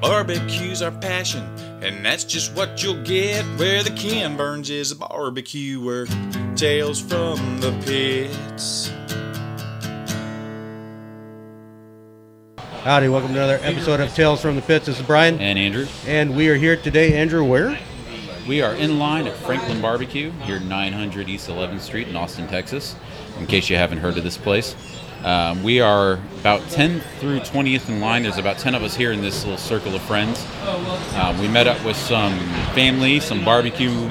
Barbecue's our passion, and that's just what you'll get where the Ken Burns is a barbecuer. Tales from the pits. Howdy, welcome to another episode of Tales from the Pits. This is Brian, and Andrew. and we are here today. Andrew, where? We are in line at Franklin Barbecue here, 900 East 11th Street in Austin, Texas. In case you haven't heard of this place, um, we are about 10th through 20th in line. There's about 10 of us here in this little circle of friends. Um, we met up with some family, some barbecue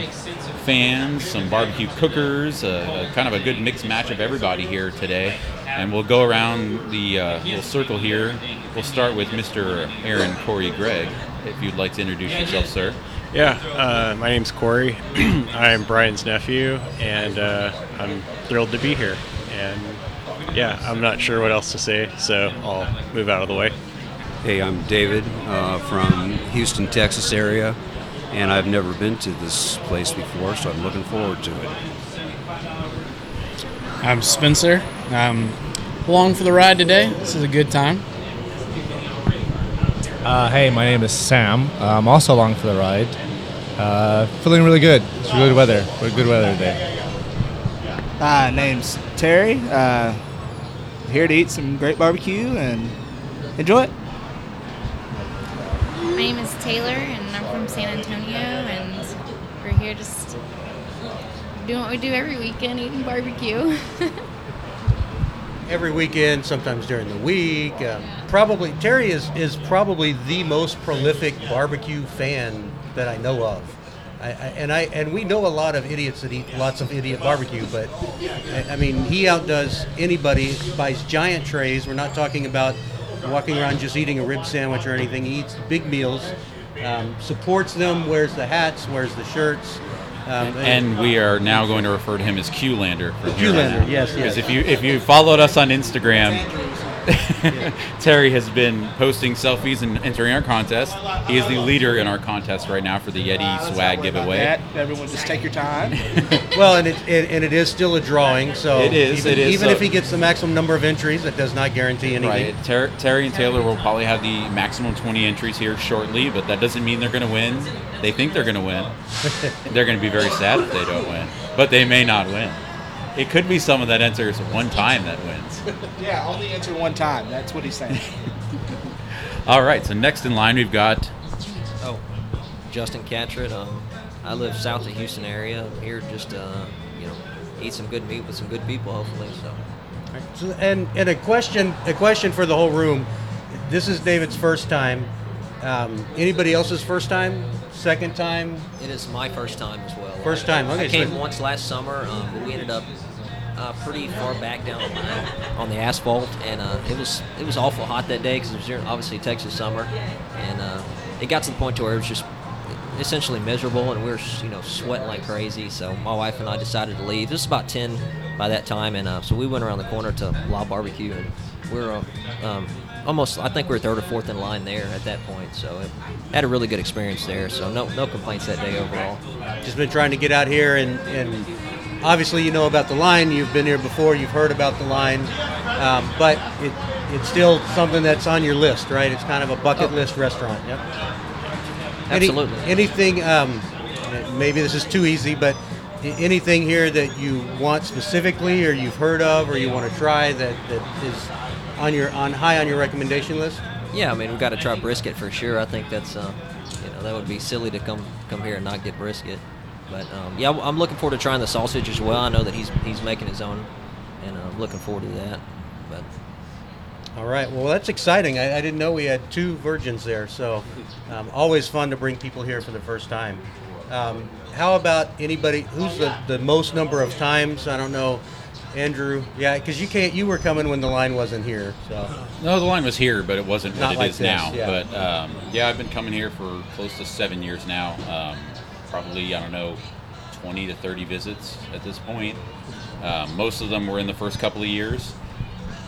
fans, some barbecue cookers, uh, kind of a good mixed match of everybody here today. And we'll go around the uh, little circle here. We'll start with Mr. Aaron Corey Gregg. If you'd like to introduce yourself, sir. Yeah, uh, my name's Corey. I'm Brian's nephew, and uh, I'm thrilled to be here. And yeah, I'm not sure what else to say, so I'll move out of the way. Hey, I'm David uh, from Houston, Texas area, and I've never been to this place before, so I'm looking forward to it. I'm Spencer. I'm along for the ride today. This is a good time. Uh, hey, my name is Sam. I'm also along for the ride. Uh, feeling really good. It's good weather. We're good weather today. Uh, name's Terry. Uh, here to eat some great barbecue and enjoy it. My name is Taylor, and I'm from San Antonio, and we're here just doing what we do every weekend, eating barbecue. Every weekend, sometimes during the week. Uh, probably Terry is is probably the most prolific barbecue fan that I know of. I, I, and I and we know a lot of idiots that eat lots of idiot barbecue, but I, I mean he outdoes anybody. Buys giant trays. We're not talking about walking around just eating a rib sandwich or anything. He eats big meals. Um, supports them. Wears the hats. Wears the shirts. Um, And we are now going to refer to him as Q-Lander. from Q-Lander, out. yes, Because yes. if you if you followed us on Instagram, Terry has been posting selfies and entering our contest. He is the leader in our contest right now for the Yeti swag giveaway. Everyone just take your time. Well, and it, and, and it is still a drawing, so It is, Even, it is, even so- if he gets the maximum number of entries, that does not guarantee anything. Right, Ter- Terry and Taylor will probably have the maximum 20 entries here shortly, but that doesn't mean they're going to win. They think they're going to win. they're going to be very sad if they don't win, but they may not win. It could be someone that enters one time that wins. yeah, only enter one time. That's what he's saying. All right, so next in line we've got Oh, Justin Catrett. Um, I live south of Houston area. I'm here just uh, you know eat some good meat with some good people, hopefully. So So, and and a question a question for the whole room. This is David's first time. Um, anybody else's first time? Second time? it is my first time as well. First I- time, okay, I came so- once last summer, um, but we ended up uh, pretty far back down on the, on the asphalt, and uh, it was it was awful hot that day because it was obviously Texas summer, and uh, it got to the point to where it was just essentially miserable, and we were you know sweating like crazy. So my wife and I decided to leave. It was about ten by that time, and uh, so we went around the corner to La Barbecue, and we were uh, um, almost I think we were third or fourth in line there at that point. So it, had a really good experience there. So no no complaints that day overall. Just been trying to get out here, and and obviously you know about the line. You've been here before. You've heard about the line, um, but it it's still something that's on your list, right? It's kind of a bucket Oh. list restaurant. Yep. Any- Absolutely. anything? Um, maybe this is too easy, but anything here that you want specifically, or you've heard of, or you want to try that, that is on your on high on your recommendation list? Yeah, I mean we've got to try brisket for sure. I think that's uh, you know that would be silly to come come here and not get brisket. But um, yeah, I'm looking forward to trying the sausage as well. I know that he's he's making his own, and I'm looking forward to that. But All right. Well, that's exciting. I, I didn't know we had two virgins there. So, um, always fun to bring people here for the first time. Um, how about anybody who's the, the most number of times? I don't know, Andrew. Yeah, because you can't. You were coming when the line wasn't here. So, no, the line was here, but it wasn't Not what it like is this, now. yeah. But um, yeah, I've been coming here for close to seven years now. Um, probably I don't know, 20 to 30 visits at this point. Um, most of them were in the first couple of years.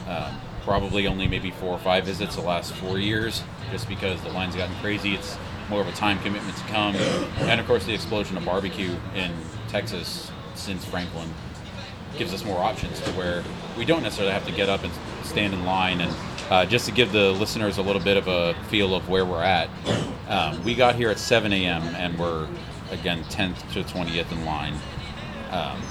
Um, probably only maybe four or five visits the last four years, just because the line's gotten crazy. It's more of a time commitment to come, and of course the explosion of barbecue in Texas since Franklin. gives us more options to where we don't necessarily have to get up and stand in line. And uh, just to give the listeners a little bit of a feel of where we're at, um, we got here at 7 a.m. and we're again 10th to 20th in line. Um,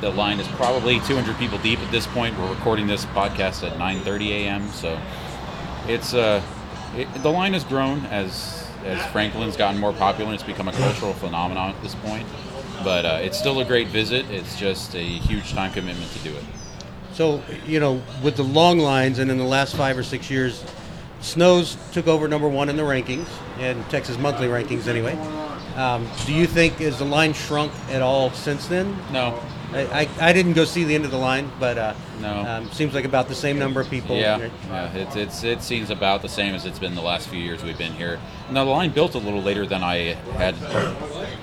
the line is probably 200 people deep at this point. We're recording this podcast at 9:30 a.m. So it's uh, it, the line has grown as as Franklin's gotten more popular. It's become a cultural phenomenon at this point. But uh, it's still a great visit. It's just a huge time commitment to do it. So, you know, with the long lines, and in the last five or six years, Snows took over number one in the rankings, in Texas monthly rankings anyway. Um, do you think is the line shrunk at all since then? No. I, I, I didn't go see the end of the line, but uh, No. um, seems like about the same number of people. Yeah, yeah it's, it's it seems about the same as it's been the last few years we've been here. Now the line built a little later than I had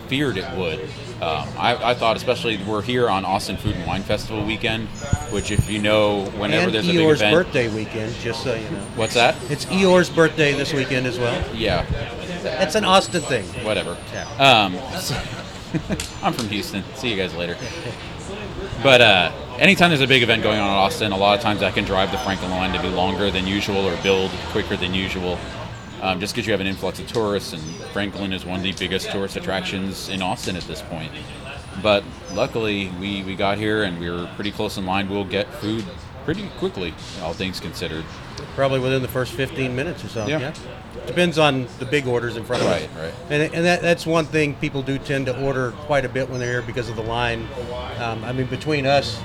feared it would. Um, I, I thought, especially we're here on Austin Food and Wine Festival weekend, which if you know, whenever and there's a big Eeyore's event, birthday weekend, just so you know. what's that? It's Eeyore's birthday this weekend as well. Yeah, It's an Austin thing. whatever. Um, so- I'm from Houston. See you guys later. But uh, anytime there's a big event going on in Austin, a lot of times I can drive the Franklin line to be longer than usual or build quicker than usual. Um, just because you have an influx of tourists, and Franklin is one of the biggest tourist attractions in Austin at this point. But luckily, we, we got here and we were pretty close in line. We'll get food pretty quickly, all things considered. Probably within the first 15 minutes or so. Yeah. Yeah. Depends on the big orders in front of us. Right, right. And, and that, that's one thing people do tend to order quite a bit when they're here because of the line. Um, I mean, between us,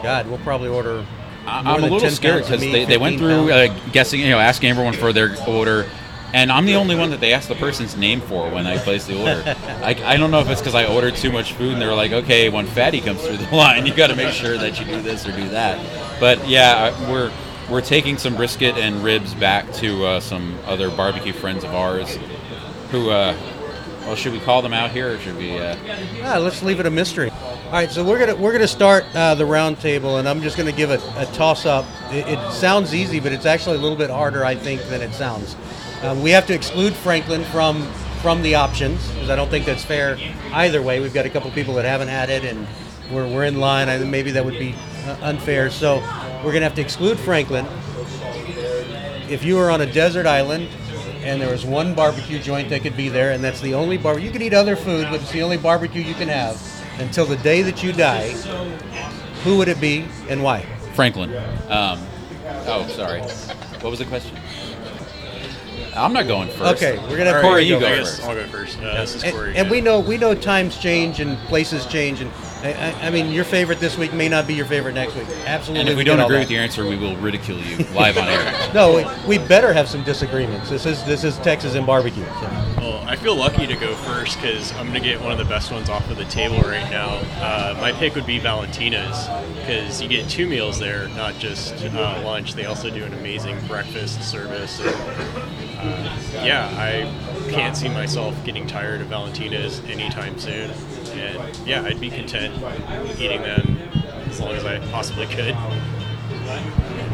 God, we'll probably order. I'm a little 10 scared because they, they went through uh, guessing, you know, asking everyone for their order, and I'm the only one that they asked the person's name for when I placed the order. I, I don't know if it's because I ordered too much food and they were like, okay, when fatty comes through the line, you got to make sure that you do this or do that. But yeah, we're we're taking some brisket and ribs back to uh, some other barbecue friends of ours, who. Uh, well, should we call them out here, or should we? Uh, Ah, let's leave it a mystery. All right, so we're gonna we're gonna start uh, the round table, and I'm just gonna give it a toss up. It, it sounds easy, but it's actually a little bit harder, I think, than it sounds. Um, we have to exclude Franklin from from the options because I don't think that's fair either way. We've got a couple people that haven't had it, and we're, we're in line. I maybe that would be uh, unfair. So we're gonna have to exclude Franklin. If you were on a desert island and there was one barbecue joint that could be there, and that's the only bar you could eat other food, but it's the only barbecue you can have until the day that you die, who would it be and why? Franklin. Um, oh, sorry. What was the question? I'm not going first. Okay, we're gonna have Corey, Corey you go go I guess first. I'll go first. Uh, this is And, Corey. and we know we know times change and places change, and I, I, I mean your favorite this week may not be your favorite next week. Absolutely. And if we get don't agree with your answer, we will ridicule you live on air. no, we, we better have some disagreements. This is this is Texas and barbecue. so. Well, I feel lucky to go first because I'm going to get one of the best ones off of the table right now. Uh, my pick would be Valentina's because you get two meals there, not just uh, lunch. They also do an amazing breakfast service. And, yeah, I can't see myself getting tired of Valentina's anytime soon. And yeah, I'd be content eating them as long as I possibly could.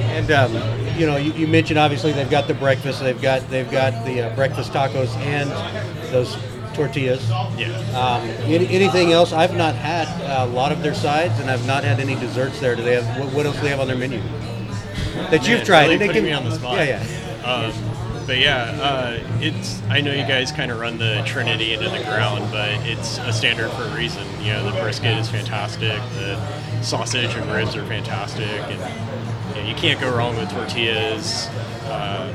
And um, you know, you, you mentioned obviously they've got the breakfast. They've got they've got the uh, breakfast tacos and those tortillas. Yeah. Um, any, anything else? I've not had a lot of their sides, and I've not had any desserts there. Do they have? What, what else do they have on their menu? That you've tried? Really they can- me on the spot. Yeah, yeah. Um, but yeah, uh, it's. I know you guys kind of run the Trinity into the ground, but it's a standard for a reason. You know, the brisket is fantastic. The sausage and ribs are fantastic, and you, know, you can't go wrong with tortillas. Um,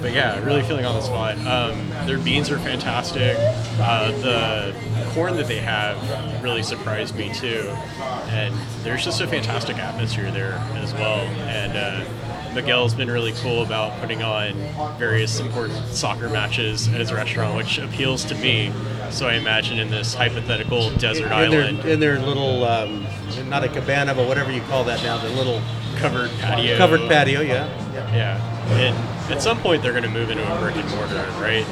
but yeah, really feeling on the spot. Um, their beans are fantastic. Uh, the corn that they have really surprised me too, and there's just a fantastic atmosphere there as well. And uh, Miguel's been really cool about putting on various important soccer matches at his restaurant, which appeals to me. So I imagine in this hypothetical desert in their, island, in their little, um, not a cabana, but whatever you call that now, the little covered patio, covered patio. Yeah, yeah. Yeah, and at some point they're going to move into a brick and mortar, right?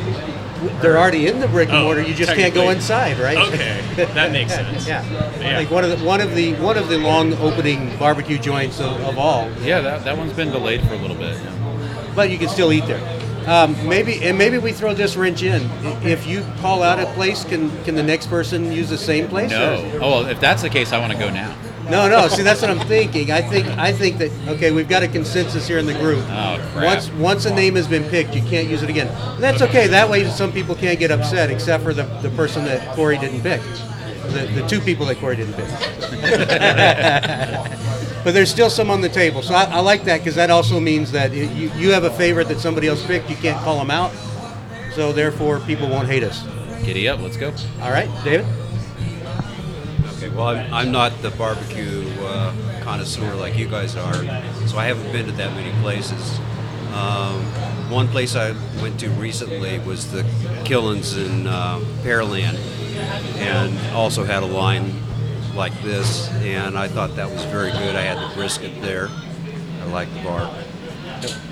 They're already in the brick and Oh, mortar. You just can't go inside, right? Okay, that makes sense. yeah. Yeah. like one of the one of the one of the long opening barbecue joints of, of all. Yeah, that, that one's been delayed for a little bit. but you can still eat there. Um, maybe and maybe we throw this wrench in. If you call out a place, can can the next person use the same place? No. or- Oh, well, if that's the case, I want to go now. No, no. See, that's what I'm thinking. I think I think that okay, we've got a consensus here in the group. Oh, crap. Once once a name has been picked, you can't use it again. And that's okay. That way, some people can't get upset, except for the, the person that Corey didn't pick. The, the two people that Corey didn't pick. but there's still some on the table, so I, I like that because that also means that you you have a favorite that somebody else picked. You can't call them out, so therefore people won't hate us. Giddy up, let's go. All right, David. Well, I'm, I'm not the barbecue uh, connoisseur like you guys are, so I haven't been to that many places. Um, one place I went to recently was the Killen's in uh, Pearland, and also had a line like this, and I thought that was very good. I had the brisket there. I like the bar.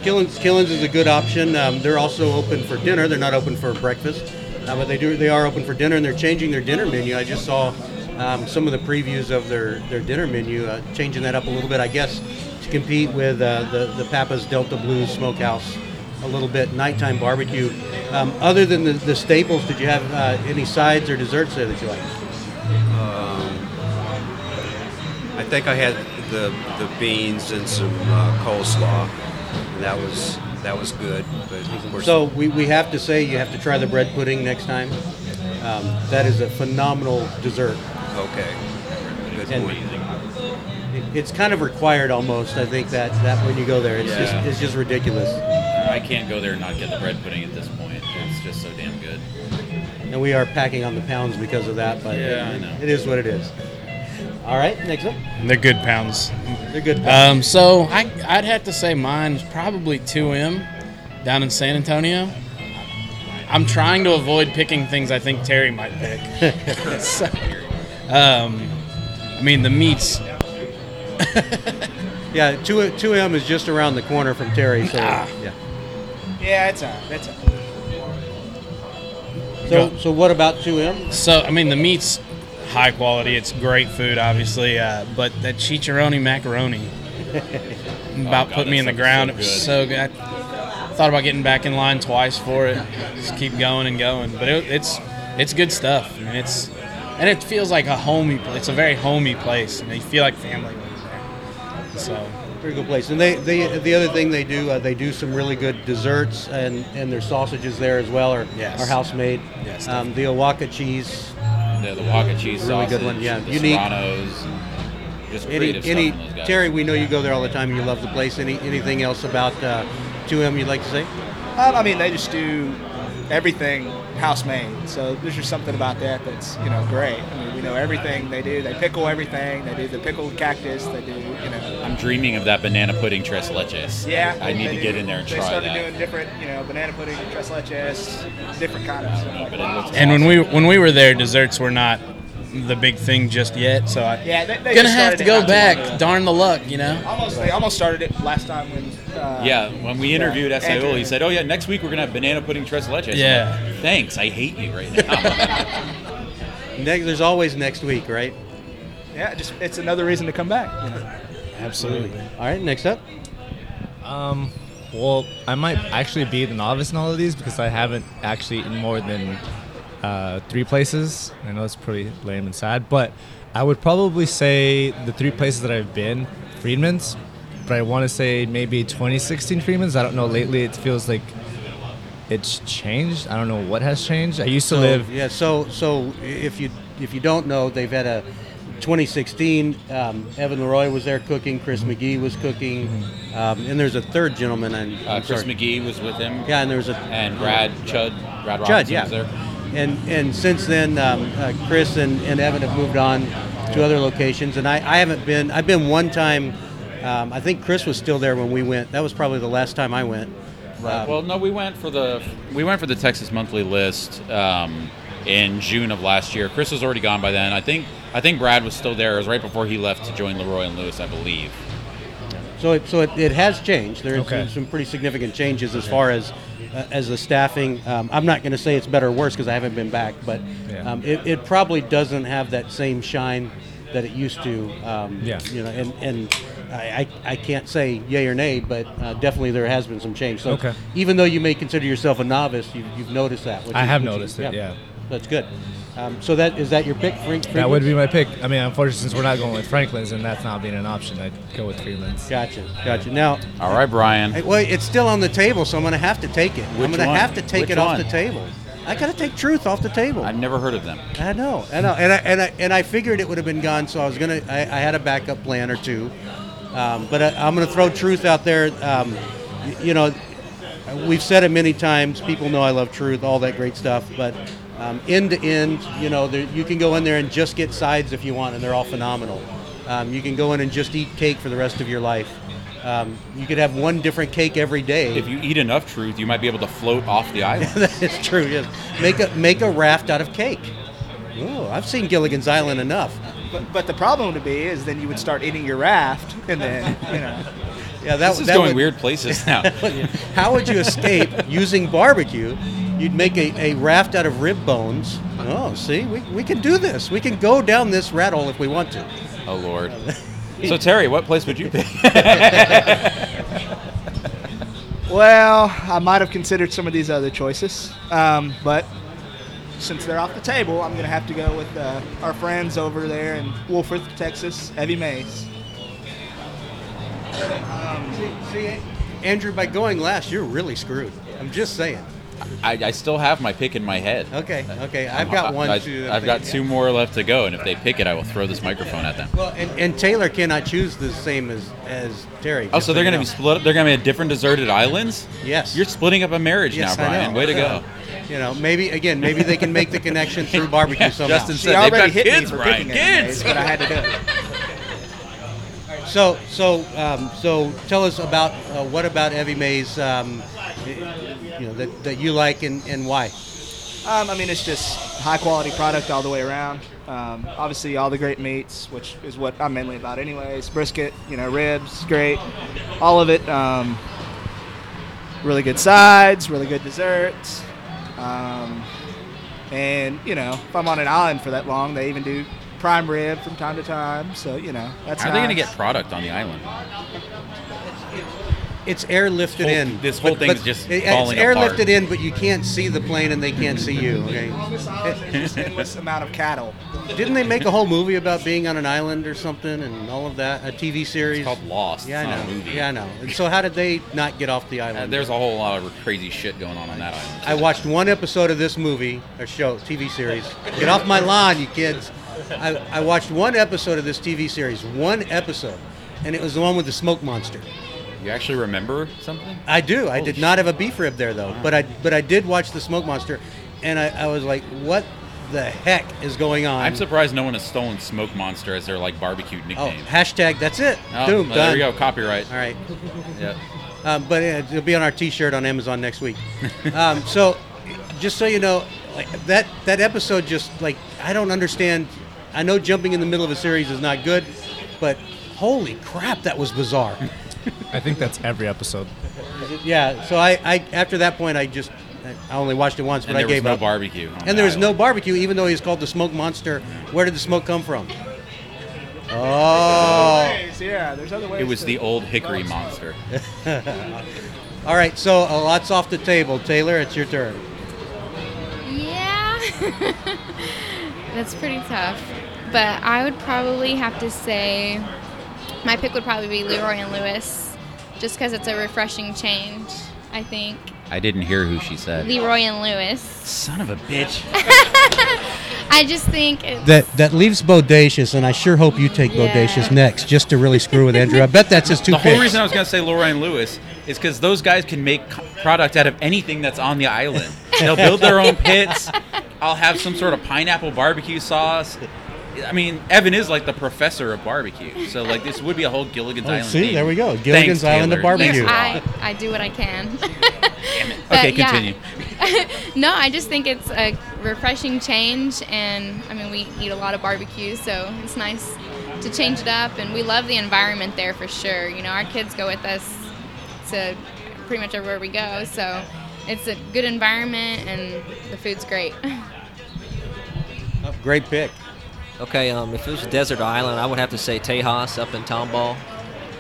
Killen's, Killen's is a good option. Um, they're also open for dinner. They're not open for breakfast, uh, but they do. They are open for dinner, and they're changing their dinner menu. I just saw um, some of the previews of their, their dinner menu, uh, changing that up a little bit. I guess to compete with uh, the the Pappas Delta Blues Smokehouse a little bit nighttime barbecue. Um, other than the, the staples, did you have uh, any sides or desserts there that you liked? Um, I think I had the the beans and some uh, coleslaw, and that was that was good. But of course, So we, we have to say you have to try the bread pudding next time. Um, that is a phenomenal dessert. Okay, good And- point. It, it's kind of required almost. I think that, that when you go there, it's Yeah. just it's just ridiculous. I can't go there and not get the bread pudding at this point. It's just so damn good. And we are packing on the pounds because of that. But Yeah, it, I know. it is what it is. All right, next up. They're good pounds. They're good. Um, so I, I'd have to say mine's probably 2M down in San Antonio. I'm trying to avoid picking things I think Terry might pick. So, um, I mean, the meats. yeah, two two M is just around the corner from Terry. So Ah. yeah. Yeah, it's a, it's a. So so what about two M? So I mean, the meat's high quality. It's great food, obviously, uh, but that chicharroni macaroni about God, put me in the ground. so it was so good. I thought about getting back in line twice for it. Just keep going and going, but it, it's it's good stuff. I mean, it's and it feels like a homey. Place. It's a very homey place. and you feel like family when you're there. So Very good place. And they, they the other thing they do uh, they do some really good desserts and, and their sausages there as well are Yes. are house made. Yes, um, the Oaxaca cheese. The, the Waka cheese Really sausage, good one, yeah. the Unique. Serranos, just Any creative any stuff from those. Terry, we know you go there all the time and you love the place. Any anything else about uh, 2M you'd like to say? Um, I mean, they just do everything house made. So there's just something about that that's you know great. I mean, we know everything they do. They pickle everything. They do the pickled cactus. They do you know. I'm dreaming of that banana pudding tres leches. Yeah, I need to do- get in there and try that. they started doing different, you know, banana pudding, tres leches, different kind of stuff. but it looks and when we when we were there, desserts were not the big thing just yet. So I Yeah, they- they gonna have to go back. long. Darn the luck, you know. Almost, they almost started it last time when. Uh, Yeah, when we interviewed yeah, SIO, he said, "Oh yeah, next week we're gonna have banana pudding tres leches." Yeah. like, Thanks, I hate you right now. Next, there's always next week, right? Yeah, just it's another reason to come back. You know. Absolutely. All right, next up. Um, well, I might actually be the novice in all of these because I haven't actually eaten more than uh, three places. I know it's pretty lame and sad, but I would probably say the three places that I've been, Freedmen's, but I want to say maybe 2016 Freedmen's. I don't know. Lately, it feels like it's changed. I don't know what has changed. I used to So, live. Yeah, so so if you if you don't know, they've had a 2016. Um, Evan Leroy was there cooking. Chris McGee was cooking, um, and there's a third gentleman. And Uh, Chris McGee was with him. Yeah, and there was a and Brad Chud, Brad Judd, Robinson yeah. was there. And and since then, um, uh, Chris and, and Evan have moved on to other locations, and I, I haven't been. I've been one time. Um, I think Chris was still there when we went. That was probably the last time I went. Um, well, no, we went for the we went for the Texas Monthly List um, in June of last year. Chris was already gone by then. I think I think Brad was still there. It was right before he left to join Leroy and Lewis, I believe. So it, so it, it has changed. There's Okay. some, some pretty significant changes as far as uh, as the staffing. Um, I'm not going to say it's better or worse because I haven't been back, but Yeah. um, it, it probably doesn't have that same shine that it used to. Um, Yeah. You know, and and I, I, I can't say yay or nay, but uh, definitely there has been some change. So Okay. even though you may consider yourself a novice, you, you've noticed that. Which I is- have which is- noticed it, yeah. That's good. Um, so that is that your pick, Frank? That would be my pick. I mean, unfortunately, since we're not going with Franklin's and that's not being an option, I'd go with Freedmen's. Gotcha, gotcha. Now, All right, Brian. Hey, well, it's still on the table, so I'm going to have to take it. I'm Which going to one? have to take Which it off one? the table. I got to take Truth off the table. I've never heard of them. I know, I know, and I and I, and I figured it would have been gone, so I was gonna. I, I had a backup plan or two, um, but I, I'm gonna throw Truth out there. Um, you know, we've said it many times. People know I love Truth, all that great stuff. But um, end to end, you know, there, you can go in there and just get sides if you want, and they're all phenomenal. Um, you can go in and just eat cake for the rest of your life. Um, you could have one different cake every day. If you eat enough truth, you might be able to float off the island. that is true. Yes, make a make a raft out of cake. Oh, I've seen Gilligan's Island enough. But, but the problem to be is then you would start eating your raft, and then you know. Yeah, that this is that going would- weird places now. How would you escape using barbecue? You'd make a, a raft out of rib bones. Oh, see, we, we can do this. We can go down this rat hole if we want to. oh Lord. So Terry, what place would you pick? Well, I might have considered some of these other choices, um, but since they're off the table, I'm going to have to go with uh, our friends over there in Wolfforth, Texas, Evie Mae's. See, Andrew, by going last, you're really screwed. I'm just saying. I, I still have my pick in my head. Okay, okay. I've got one, I, too. that I've I'm got two more left to go, and if they pick it, I will throw this microphone at them. Well, and, and Taylor cannot choose the same as, as Terry. Oh, just so they're you going to know. be split up. They're going to be at different deserted islands? Yes. You're splitting up a marriage Yes, now, Brian. Way to go. You know, maybe again, maybe they can make the connection through barbecue somehow. Justin said they've already got hit kids, me for Brian. picking Heavy Kids! Maze, but I had to do it. So, so, um, so, tell us about uh, what about Evie Mae's, um, you know, that, that you like and, and why. Um, I mean, it's just high quality product all the way around. Um, obviously, all the great meats, which is what I'm mainly about, anyways. Brisket, you know, ribs, great, all of it. Um, really good sides, really good desserts, um, and you know, if I'm on an island for that long, they even do prime rib from time to time. So you know, that's How are they going to get product on the island? It's airlifted Whole- in. this whole but- thing's just it- falling It's airlifted apart. in, but you can't see the plane and they can't see you. Okay. All this island is just endless amount of cattle. Didn't they make a whole movie about being on an island or something and all of that? A TV series. It's called Lost. yeah, I know. a movie. Yeah, I know. And so, how did they not get off the island? Uh, there's a whole lot of crazy shit going on on that island. I watched one episode of this movie or show, TV series. Get off my lawn, you kids. I, I watched one episode of this TV series, one episode, and it was the one with the smoke monster. You actually remember something? I do. I Holy did not have a beef rib there though, but I but I did watch the smoke monster, and I, I was like, what the heck is going on? I'm surprised no one has stolen Smoke Monster as their like barbecue Oh, nickname. hashtag. That's it. Oh, Boom. well, done. there you go. Copyright. All right. Yeah. Um, but uh, it'll be on our T-shirt on Amazon next week. um, so, just so you know, like that that episode just like I don't understand. I know jumping in the middle of a series is not good, but holy crap, that was bizarre. I think that's every episode. yeah. So I, I after that point I just I only watched it once, but And I there was gave no up. barbecue. and there was no barbecue, even though he's called the Smoke Monster. Where did the smoke come from? Oh. Ways, yeah, there's other ways. It was the old hickory monster. All right, so a lot's off the table. Taylor, it's your turn. Yeah. That's pretty tough. But I would probably have to say my pick would probably be Leroy and Lewis, just because it's a refreshing change, I think. I didn't hear who she said. Leroy and Lewis. Son of a bitch. I just think it's, That that leaves Bodacious, and I sure hope you take Yeah. Bodacious next, just to really screw with Andrew. I bet that's his two The whole reason I was going to say Leroy and Lewis is because those guys can make co- product out of anything that's on the island. They'll build their own pits. I'll have some sort of pineapple barbecue sauce. I mean, Evan is like the professor of barbecue, so like this would be a whole Gilligan's Island. Oh, Island. see, theme. there we go. Gilligan's Thanks, Island of barbecue. Here, I, I do what I can. But Okay, yeah. continue. no, I just think it's a refreshing change, and I mean, we eat a lot of barbecue, so it's nice to change it up, and we love the environment there for sure. You know, our kids go with us to pretty much everywhere we go, so it's a good environment, and the food's great. Oh, great pick. Okay, um, if it was a desert island, I would have to say Tejas up in Tomball.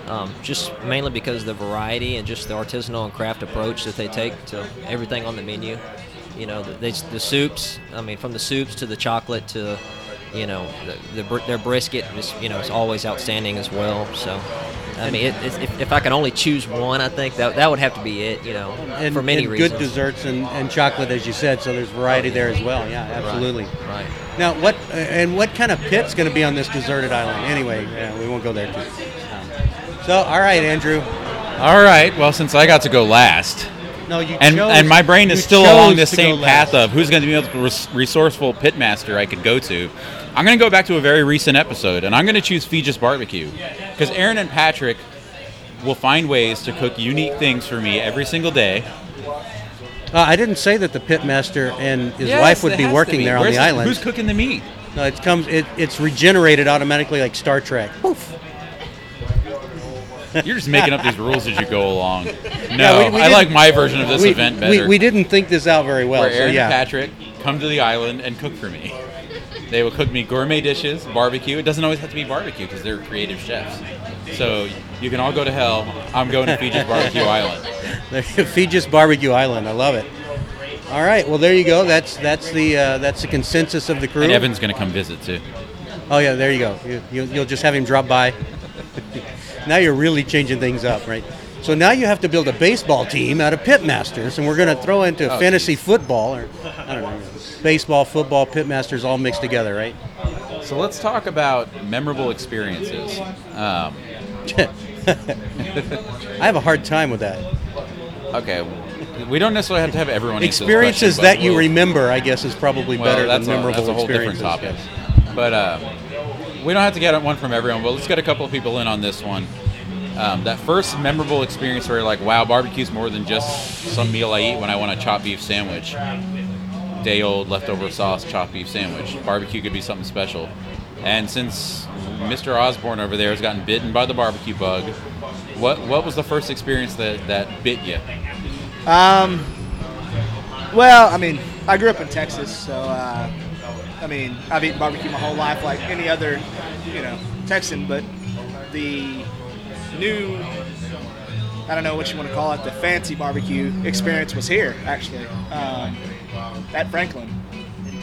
Um, just mainly because of the variety and just the artisanal and craft approach that they take to everything on the menu. You know, the, the soups. I mean, from the soups to the chocolate to, you know, the, the their brisket is you know is always outstanding as well. So, I mean, it, it's, if, if I can only choose one, I think that that would have to be it. You know, and, for many and reasons. good desserts and, and chocolate, as you said. So there's variety there as well. Yeah, absolutely. Right. Now, what uh, and what kind of pit's going to be on this deserted island? Anyway, yeah, we won't go there too. So, all right, Andrew. All right. Well, since I got to go last, No, you and chose- and my brain is still along this same path of who's going to be the res- resourceful pitmaster I could go to. I'm going to go back to a very recent episode, and I'm going to choose Feges Barbecue because Erin and Patrick will find ways to cook unique things for me every single day. Uh, I didn't say that the pitmaster and his Yes, wife would be working be. there on Where's the the- island. who's cooking the meat? No, it comes. It, it's regenerated automatically like Star Trek. Poof. You're just making up these rules as you go along. No, Yeah, we- we I like my version of this we, event better. We, didn't think this out very well. where so Erin yeah. and Patrick come to the island and cook for me. They will cook me gourmet dishes, barbecue. It doesn't always have to be barbecue because they're creative chefs. So you can all go to hell. I'm going to Feges Barbecue Island. Feges Barbecue Island. I love it. All right. Well, there you go. That's that's the uh, that's the consensus of the crew. And Evan's going to come visit too. Oh yeah, there you go. You, you, you'll just have him drop by. Now you're really changing things up, right? So now you have to build a baseball team out of pitmasters, and we're going to throw into Oh, fantasy football, or I don't know, baseball, football, pitmasters all mixed together, right? So let's talk about memorable experiences. Um, I have a hard time with that. okay, we don't necessarily have to have everyone Experiences question, that you we'll- remember, I guess, is probably Well, better than a, memorable that's a whole different topic. But uh, we don't have to get one from everyone, but let's get a couple of people in on this one. Um, that first memorable experience where you're like, wow, barbecue's more than just some meal I eat when I want a chopped beef sandwich. Day old leftover sauce chopped beef sandwich. Barbecue could be something special. And since Mr. Osborne over there has gotten bitten by the barbecue bug, what what was the first experience that, that bit you? Um, well, I mean, I grew up in Texas, so uh, I mean, I've eaten barbecue my whole life, like any other, you know, Texan. But the new, I don't know what you want to call it, the fancy barbecue experience was here actually um, at Franklin.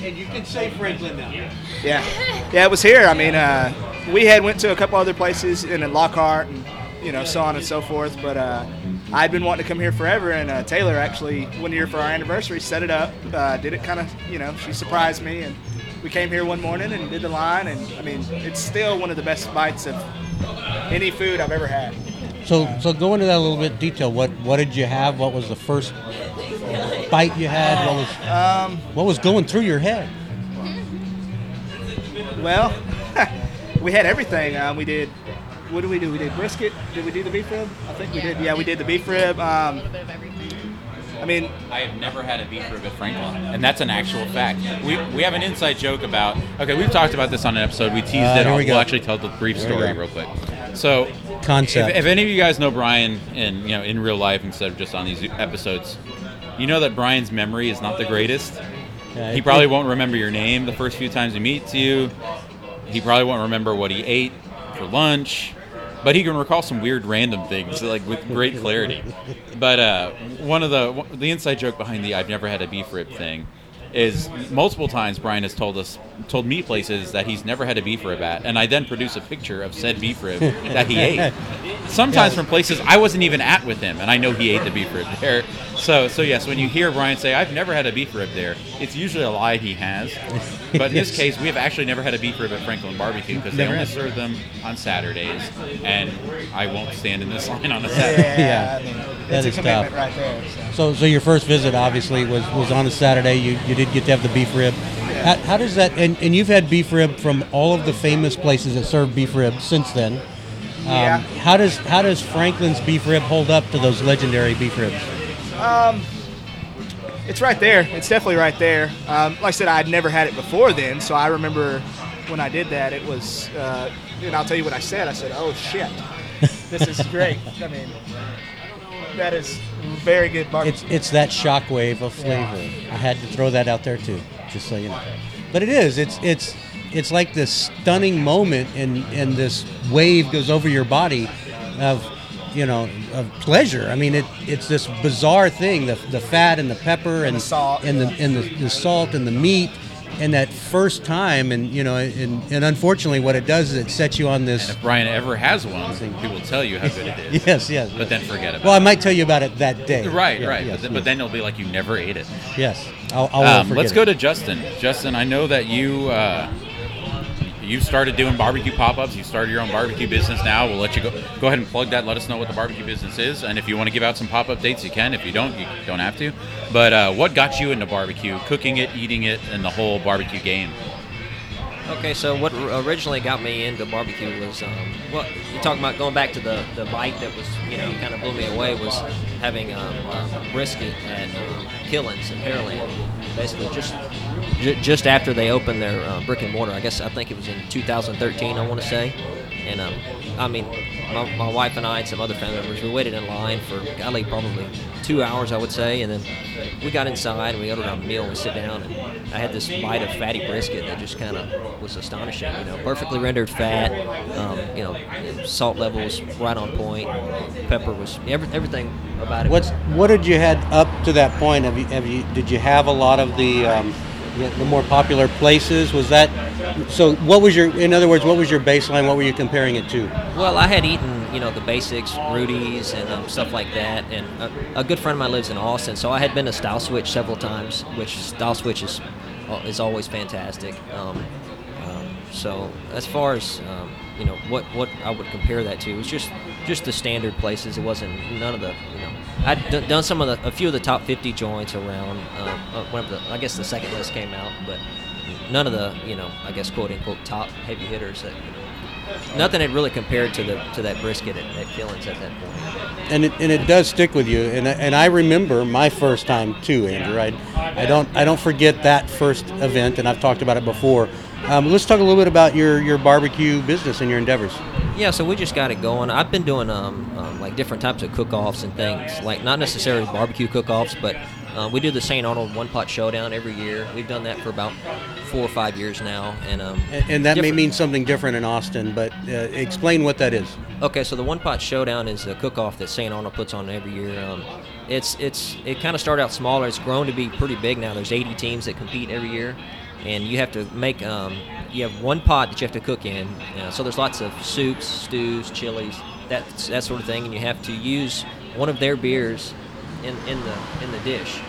And you can say Franklin now. Yeah, yeah, it was here. I mean, uh, we had went to a couple other places and in Lockhart and you know so on and so forth. But uh, I'd been wanting to come here forever, and uh, Taylor actually one year for our anniversary set it up, uh, did it kind of you know she surprised me, and we came here one morning and did the line, and I mean it's still one of the best bites of any food I've ever had. So, so go into that a little bit detail. What what did you have? What was the first bite you had? What was Um, what was going through your head? well, we had everything. Uh, we did. What did we do? We did brisket. Did we do the beef rib? I think we did. Yeah, we did the beef rib. Um, I mean, I have never had a beef rib at Franklin, and that's an actual fact. We, we have an inside joke about. Okay, we've talked about this on an episode. We teased Uh, it. here I'll, we go. we'll actually tell the brief Here story real quick. So, Concept. If, if any of you guys know Brian, in you know in real life instead of just on these episodes, you know that Brian's memory is not the greatest. Yeah, he probably won't remember your name the first few times he meets you. He probably won't remember what he ate for lunch, but he can recall some weird random things like with great clarity. But uh, one of the the inside joke behind the "I've never had a beef rib" thing is multiple times Brian has told us told me places that he's never had a beef rib at, and I then produce a picture of said beef rib that he ate. Sometimes from places I wasn't even at with him, and I know he ate the beef rib there. So, so yes, when you hear Brian say, "I've never had a beef rib there," it's usually a lie he has. But in this Yes. case, we have actually never had a beef rib at Franklin Barbecue because they only had. serve them on Saturdays, and I won't stand in this line on a Saturday. Yeah, I mean, that it's a is commitment tough. right there. So. So, so your first visit obviously was, was on a Saturday. You, you did get to have the beef rib. How, how does that? And, and you've had beef rib from all of the famous places that serve beef rib since then. Um, Yeah. How does how does Franklin's beef rib hold up to those legendary beef ribs? Um, it's right there. It's definitely right there. Um, like I said, I'd never had it before then, so I remember when I did that, it was. Uh, and I'll tell you what I said. I said, "Oh shit, this is great." I mean, that is very good barbecue. It's it's that shockwave of flavor. I had to throw that out there too, just so you know. But it is. It's it's it's like this stunning moment, and and this wave goes over your body of you know, of pleasure. I mean, it it's this bizarre thing the, the fat and the pepper and, the salt, and the and the, the salt and the meat. And that first time, and you know, and, and unfortunately, what it does is it sets you on this. If Brian ever has one, he will tell you how good it is. Yes, yes. But then forget about it. Well, I might tell you about it that day. Right, Yeah, right. yes, but, then, yes. but then it'll be like you never ate it. Yes, I'll, I won't Um, forget let's it. go to Justin. Justin, I know that you uh, you started doing barbecue pop-ups. You started your own barbecue business now. We'll let you go. Go ahead and plug that. Let us know what the barbecue business is, and if you want to give out some pop-up dates, you can. If you don't, you don't have to. But uh, what got you into barbecue? Cooking it, eating it, and the whole barbecue game. Okay, so what originally got me into barbecue was, um, well, you're talking about going back to the, the bite that was, you know, kind of blew me away was having um, uh, brisket at um, Killen's in Pearland. Basically, just ju- just after they opened their uh, brick and mortar, I guess I think it was in 2013, I want to say. And um, I mean, my, my wife and I and some other family members, we waited in line for, golly, probably two hours, I would say. And then we got inside and we ordered our meal and we sit down and I had this bite of fatty brisket that just kind of was astonishing. You know, perfectly rendered fat. Um, you know, salt levels right on point. Pepper was every, everything about it. What's what did you had up to that point? Have you have you did you have a lot of the um, the, more popular places? Was that so? What was your in other words? What was your baseline? What were you comparing it to? Well, I had eaten, you know, the basics, Rudy's and um, stuff like that. And a, a good friend of mine lives in Austin, so I had been to Stiles Switch several times, which Stiles Switch is uh, is always fantastic. Um, um, so as far as um, you know, what what I would compare that to was just just the standard places. It wasn't none of the you know. I'd d- done some of the a few of the top 50 joints around um, uh, whenever the I guess the second list came out, but none of the you know I guess quote unquote top heavy hitters that you know nothing had really compared to the to that brisket at, at Killen's at that point. And it, and it does stick with you. And and I remember my first time too, Andrew. I, I don't I don't forget that first event, and I've talked about it before. Um, let's talk a little bit about your, your barbecue business and your endeavors. Yeah, so we just got it going. I've been doing um, um, like different types of cook-offs and things, like not necessarily barbecue cook-offs, but uh, we do the St. Arnold One Pot Showdown every year. We've done that for about four or five years now, and um, And, and that may mean something different in Austin, but uh, explain what that is. Okay, so the One Pot Showdown is a cook-off that St. Arnold puts on every year. Um, it's it's it kind of started out smaller. It's grown to be pretty big now. There's 80 teams that compete every year, and you have to make um, you have one pot that you have to cook in. Uh, so there's lots of soups, stews, chilies, that that sort of thing, and you have to use one of their beers in, in the in the dish,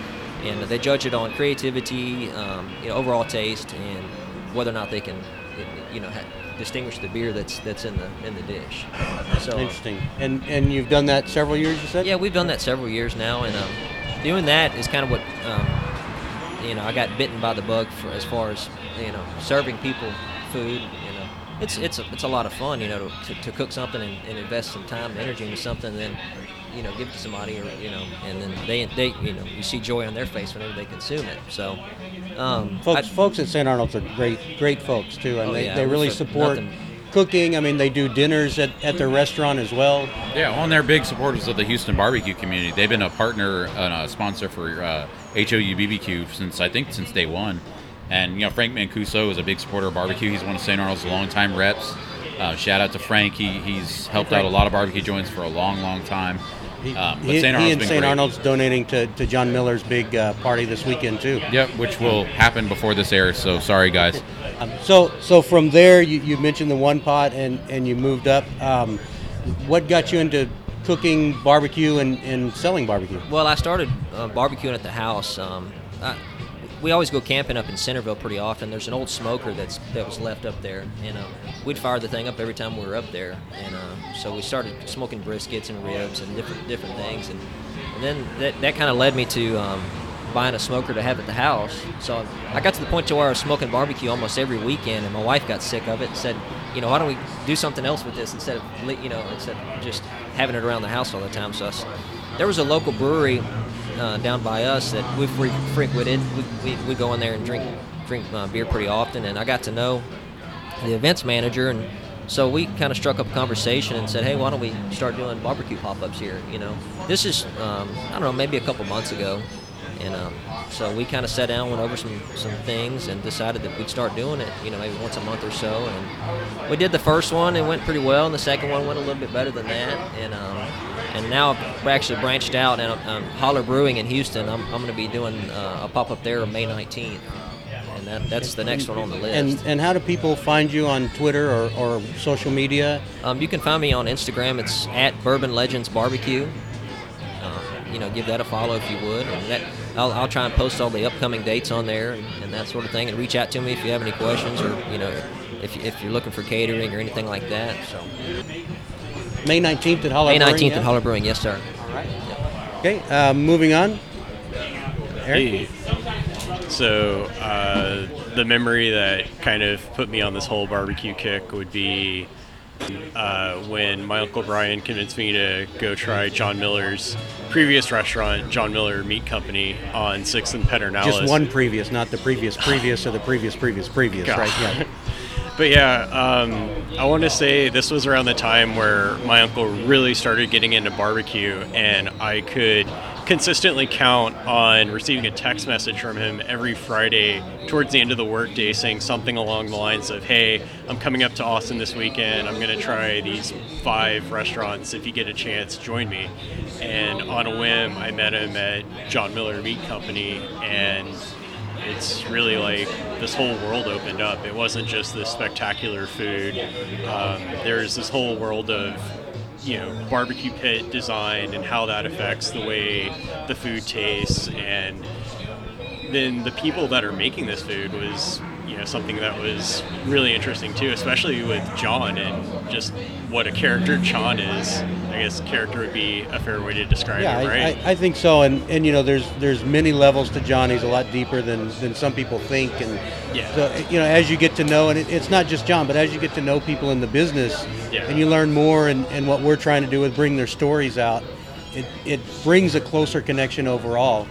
and they judge it on creativity, um, you know, overall taste, and whether or not they can, you know, ha- distinguish the beer that's that's in the in the dish. So Interesting. And and you've done that several years, you said? yeah, we've done that several years now, and um, doing that is kind of what um, you know. I got bitten by the bug for as far as you know serving people food. You know, it's it's a, it's a lot of fun. You know, to, to, to cook something and, and invest some time and energy into something, and then you know give it to somebody, or you know, and then they they you know you see joy on their face whenever they consume it. So. Um, Folks, I- folks at St. Arnold's are great, great folks too, and Oh, they, yeah, they really support nothing. Cooking. I mean, they do dinners at, at their restaurant as well. Yeah, well, and they're big supporters of the Houston barbecue community. They've been a partner and a sponsor for uh, HOU BBQ since I think since day one. And you know, Frank Mancuso is a big supporter of barbecue. He's one of St. Arnold's longtime reps. Uh, shout out to Frank. He, he's helped out a lot of barbecue joints for a long, long time. Um, but he, St. he and St. Arnold's donating to, to John Miller's big uh, party this weekend too. Yep, which will happen before this airs. So sorry, guys. Um, so so from there, you, you mentioned the one pot, and, and you moved up. Um, what got you into cooking barbecue and, and selling barbecue? Well, I started uh, barbecuing at the house. Um, I, we always go camping up in Centerville pretty often. There's an old smoker that's that was left up there, and uh, we'd fire the thing up every time we were up there. And uh, so we started smoking briskets and ribs and different different things. And, and then that, that kind of led me to um, buying a smoker to have at the house. So I got to the point to where I was smoking barbecue almost every weekend, and my wife got sick of it and said, you know, why don't we do something else with this instead of you know instead of just having it around the house all the time. So I there was a local brewery uh, down by us that we frequented. We, we, we go in there and drink drink uh, beer pretty often, and I got to know the events manager, and so we kind of struck up a conversation and said, hey, why don't we start doing barbecue pop-ups here? You know, this is um, I don't know, maybe a couple months ago, and um, so we kind of sat down, went over some some things, and decided that we'd start doing it. You know, maybe once a month or so, and we did the first one. It went pretty well, and the second one went a little bit better than that, and um, and now we're actually branched out and um, Holler Brewing in Houston. I'm, I'm going to be doing uh, a pop up there on May 19th, and that, that's the next one on the list. And and how do people find you on Twitter or, or social media? Um, you can find me on Instagram. It's at Bourbon Legends Barbecue. Uh, you know, give that a follow if you would. And that, I'll, I'll try and post all the upcoming dates on there and, and that sort of thing. And reach out to me if you have any questions or you know, if, if you're looking for catering or anything like that. So May 19th at Holler May 19th Brewing, yeah? at Holler Brewing, yes sir. All right. Okay, uh, moving on. Hey. So uh, the memory that kind of put me on this whole barbecue kick would be uh, when my uncle Brian convinced me to go try John Mueller's previous restaurant, John Mueller Meat Company, on Sixth and Pedernales. Just one previous, not the previous previous or the previous previous previous, God. right? Yeah. But yeah, um, I want to say this was around the time where my uncle really started getting into barbecue, and I could consistently count on receiving a text message from him every Friday towards the end of the workday saying something along the lines of, Hey, I'm coming up to Austin this weekend. I'm going to try these five restaurants. If you get a chance, join me. And on a whim, I met him at John Mueller Meat Company, and it's really like this whole world opened up. It wasn't just this spectacular food. Um, there's this whole world of you know barbecue pit design and how that affects the way the food tastes and then the people that are making this food was you know something that was really interesting too especially with john and just what a character john is i guess character would be a fair way to describe Yeah, it I, right I, I think so, and, and you know, there's there's many levels to John. He's a lot deeper than, than some people think, and Yeah. so you know, as you get to know, and it, it's not just John, but as you get to know people in the business, Yeah. and you learn more, and, and what we're trying to do is bring their stories out. It, it brings a closer connection overall.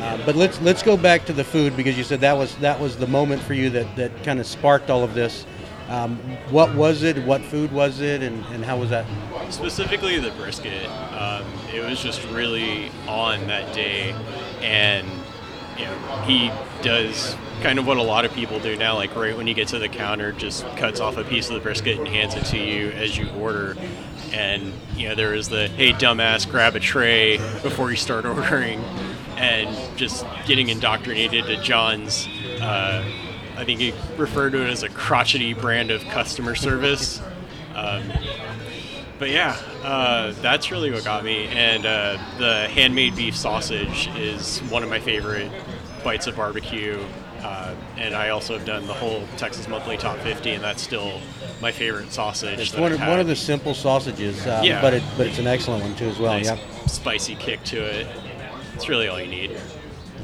Uh, but let's let's go back to the food because you said that was that was the moment for you that, that kind of sparked all of this. Um, what was it? What food was it? And, and how was that? specifically the brisket um, it was just really on that day and you know he does kind of what a lot of people do now like right when you get to the counter just cuts off a piece of the brisket and hands it to you as you order and you know there is the hey dumbass grab a tray before you start ordering and just getting indoctrinated to john's uh, i think he referred to it as a crotchety brand of customer service um, but yeah, uh, that's really what got me. And uh, the handmade beef sausage is one of my favorite bites of barbecue. Uh, and I also have done the whole Texas Monthly Top 50, and that's still my favorite sausage. It's one of, one of the simple sausages, um, Yeah. but it but it's an excellent one too as well. nice Yeah. spicy kick to it. It's really all you need.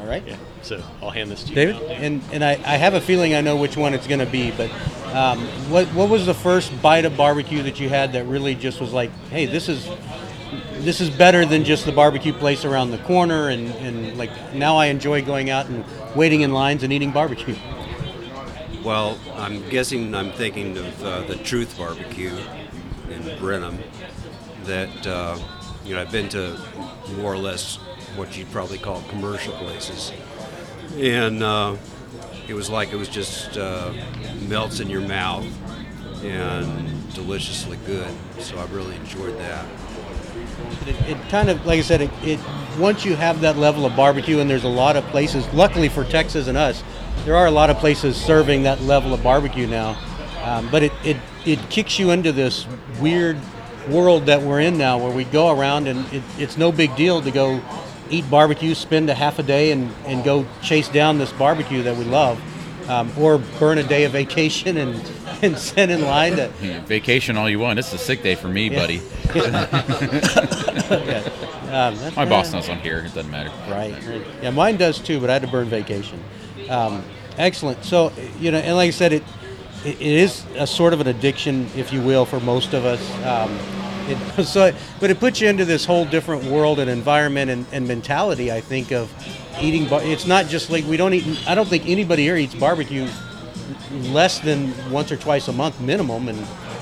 All right. Yeah. So I'll hand this to you. David, now. and and I, I have a feeling I know which one it's going to be, but um, what what was the first bite of barbecue that you had that really just was like, hey, this is this is better than just the barbecue place around the corner, and, and like now I enjoy going out and waiting in lines and eating barbecue. Well, I'm guessing I'm thinking of uh, the Truth Barbecue in Brenham. That uh, you know, I've been to more or less what you'd probably call commercial places, and uh, it was like it was just uh, melts in your mouth and deliciously good. So I really enjoyed that. It, it kind of, like I said, it, it once you have that level of barbecue, and there's a lot of places. Luckily for Texas and us, there are a lot of places serving that level of barbecue now. Um, but it, it it kicks you into this weird world that we're in now, where we go around and it, it's no big deal to go eat barbecue, spend a half a day, and, and go chase down this barbecue that we love, um, or burn a day of vacation and and sit in line to Yeah, vacation all you want. It's a sick day for me, Yeah. buddy. Yeah. Um, My boss knows I'm here. It doesn't matter. Right. right. Yeah, mine does too, but I had to burn vacation. Um, excellent. So, you know, and like I said, it it it is a sort of an addiction, if you will, for most of us. It, so, but it puts you into this whole different world and environment and, and mentality. I think of eating. Bar- it's not just like we don't eat. I don't think anybody here eats barbecue less than once or twice a month minimum. And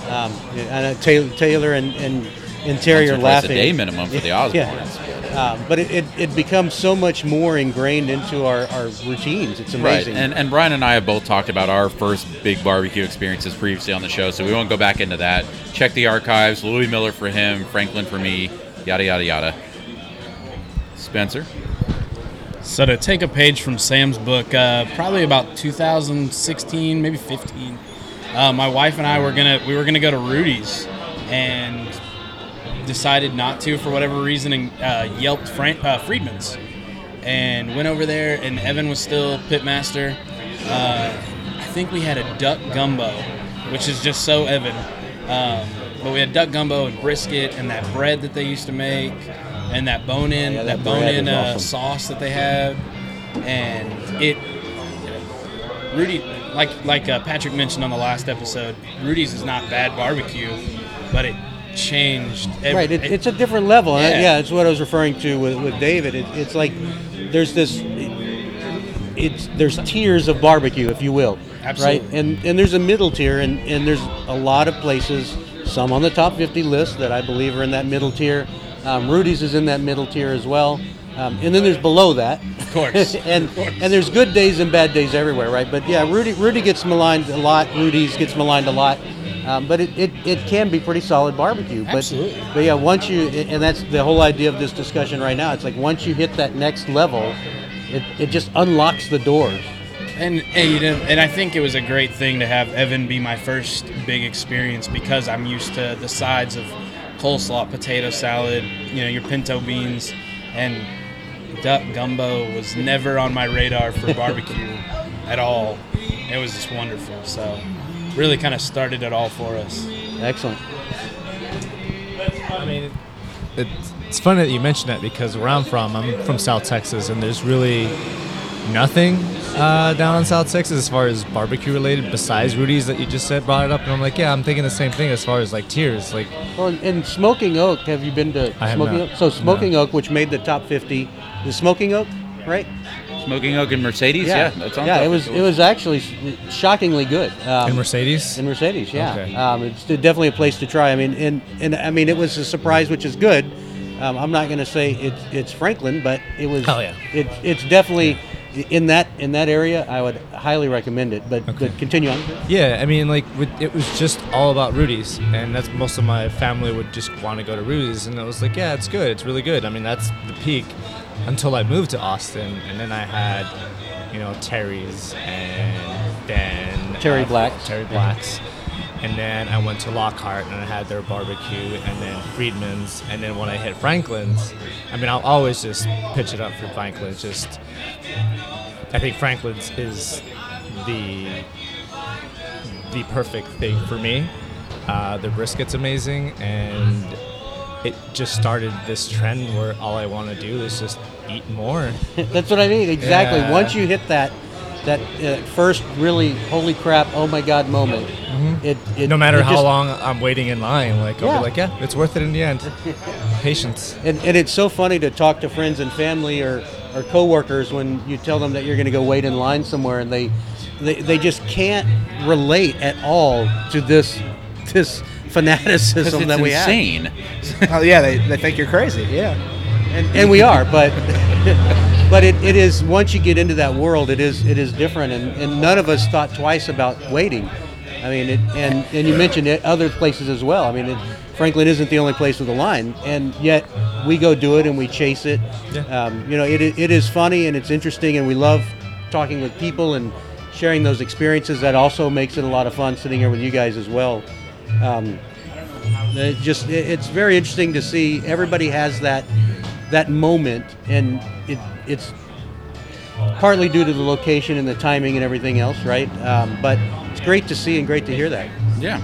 um, and uh, Taylor and and, and Terry Once or are twice a day minimum for the Osbornes. Yeah. Um, but it, it, it becomes so much more ingrained into our, our routines. It's amazing. Right, and and Brian and I have both talked about our first big barbecue experiences previously on the show, so we won't go back into that. Check the archives. Louie Mueller for him, Franklin for me. yada yada yada. Spencer, So to take a page from Sam's book, uh, probably about 2016, maybe 15. Uh, my wife and I were gonna we were gonna go to Rudy's, and decided not to for whatever reason, and uh, yelped Frank, uh, Freedmen's, and went over there. And Evan was still pitmaster. Uh, I think we had a duck gumbo, which is just so Evan. Um, but we had duck gumbo and brisket and that bread that they used to make, and that bone in Yeah, that, that bone in uh, awesome. sauce that they have and it. Rudy, like like uh, Patrick mentioned on the last episode, Rudy's is not bad barbecue, but it changed. Every, right, it, it's a different level. and Yeah. Yeah, it's what I was referring to with, with David. It, it's like there's this. It's there's tiers of barbecue, if you will. Absolutely. Right, and and there's a middle tier, and and there's a lot of places. Some on the top 50 list that I believe are in that middle tier. Um, Rudy's is in that middle tier as well. Um, and then there's below that, Of course. and and there's good days and bad days everywhere, right? But yeah, Rudy Rudy gets maligned a lot. Rudy's gets maligned a lot, um, but it, it, it can be pretty solid barbecue. But, Absolutely. But yeah, once you and that's the whole idea of this discussion right now. It's like once you hit that next level, it, it just unlocks the doors. And and, you know, and I think it was a great thing to have Evan be my first big experience because I'm used to the sides of coleslaw, potato salad, you know, your pinto beans, and duck gumbo was never on my radar for barbecue at all. It was just wonderful. So really kind of started it all for us. Excellent. I mean, it's, it's funny that you mention that because where I'm from, I'm from South Texas, and there's really nothing uh, down in South Texas as far as barbecue related besides Rudy's that you just said brought it up, and I'm like, yeah, I'm thinking the same thing as far as like tears, like Well, and Smoking Oak, have you been to I have Smoking not. Oak? So Smoking Oak, which made the top 50, the Smoking Oak, right? Smoking Oak and Mercedes. Yeah, that's on yeah. It was the it was actually shockingly good. Um, in Mercedes. In Mercedes, yeah. Okay. Um, it's definitely a place to try. I mean, and, and I mean, it was a surprise, which is good. Um, I'm not going to say it's it's Franklin, but it was. Oh, yeah. It, it's definitely in that in that area. I would highly recommend it. But Okay. but continue on. Yeah, I mean, like with, it was just all about Rudy's, and that's most of my family would just want to go to Rudy's, and I was like, yeah, it's good, it's really good. I mean, that's the peak until I moved to Austin, and then I had, you know, Terry's, and then Terry uh, Black's. Terry Black's, and then I went to Lockhart and I had their barbecue, and then Freedmen's, and then when I hit Franklin's, I mean, I'll always just pitch it up for Franklin's. Just, I think Franklin's is the the perfect thing for me. Uh, the brisket's amazing, and it just started this trend where all I want to do is just eat more. That's what I mean. Exactly. Yeah. Once you hit that that uh, first really holy crap, oh my god moment, it, it Mm-hmm. no matter it how just- long I'm waiting in line, like I'll Yeah. be like, yeah, it's worth it in the end. Patience. And, and it's so funny to talk to friends and family or, or coworkers when you tell them that you're going to go wait in line somewhere and they, they they just can't relate at all to this this fanaticism that we have. insane. Oh yeah, they, they think you're crazy. Yeah. And, and we are, but but it, it is once you get into that world, it is it is different, and, and none of us thought twice about waiting. I mean, it, and and you mentioned it, other places as well. I mean, it, Franklin isn't the only place with a line, and yet we go do it and we chase it. Yeah. Um, you know, it, it is funny and it's interesting, and we love talking with people and sharing those experiences. That also makes it a lot of fun sitting here with you guys as well. Um, it just it- it's very interesting to see everybody has that that moment and it, it's partly due to the location and the timing and everything else right um, but it's great to see and great to hear that Yeah.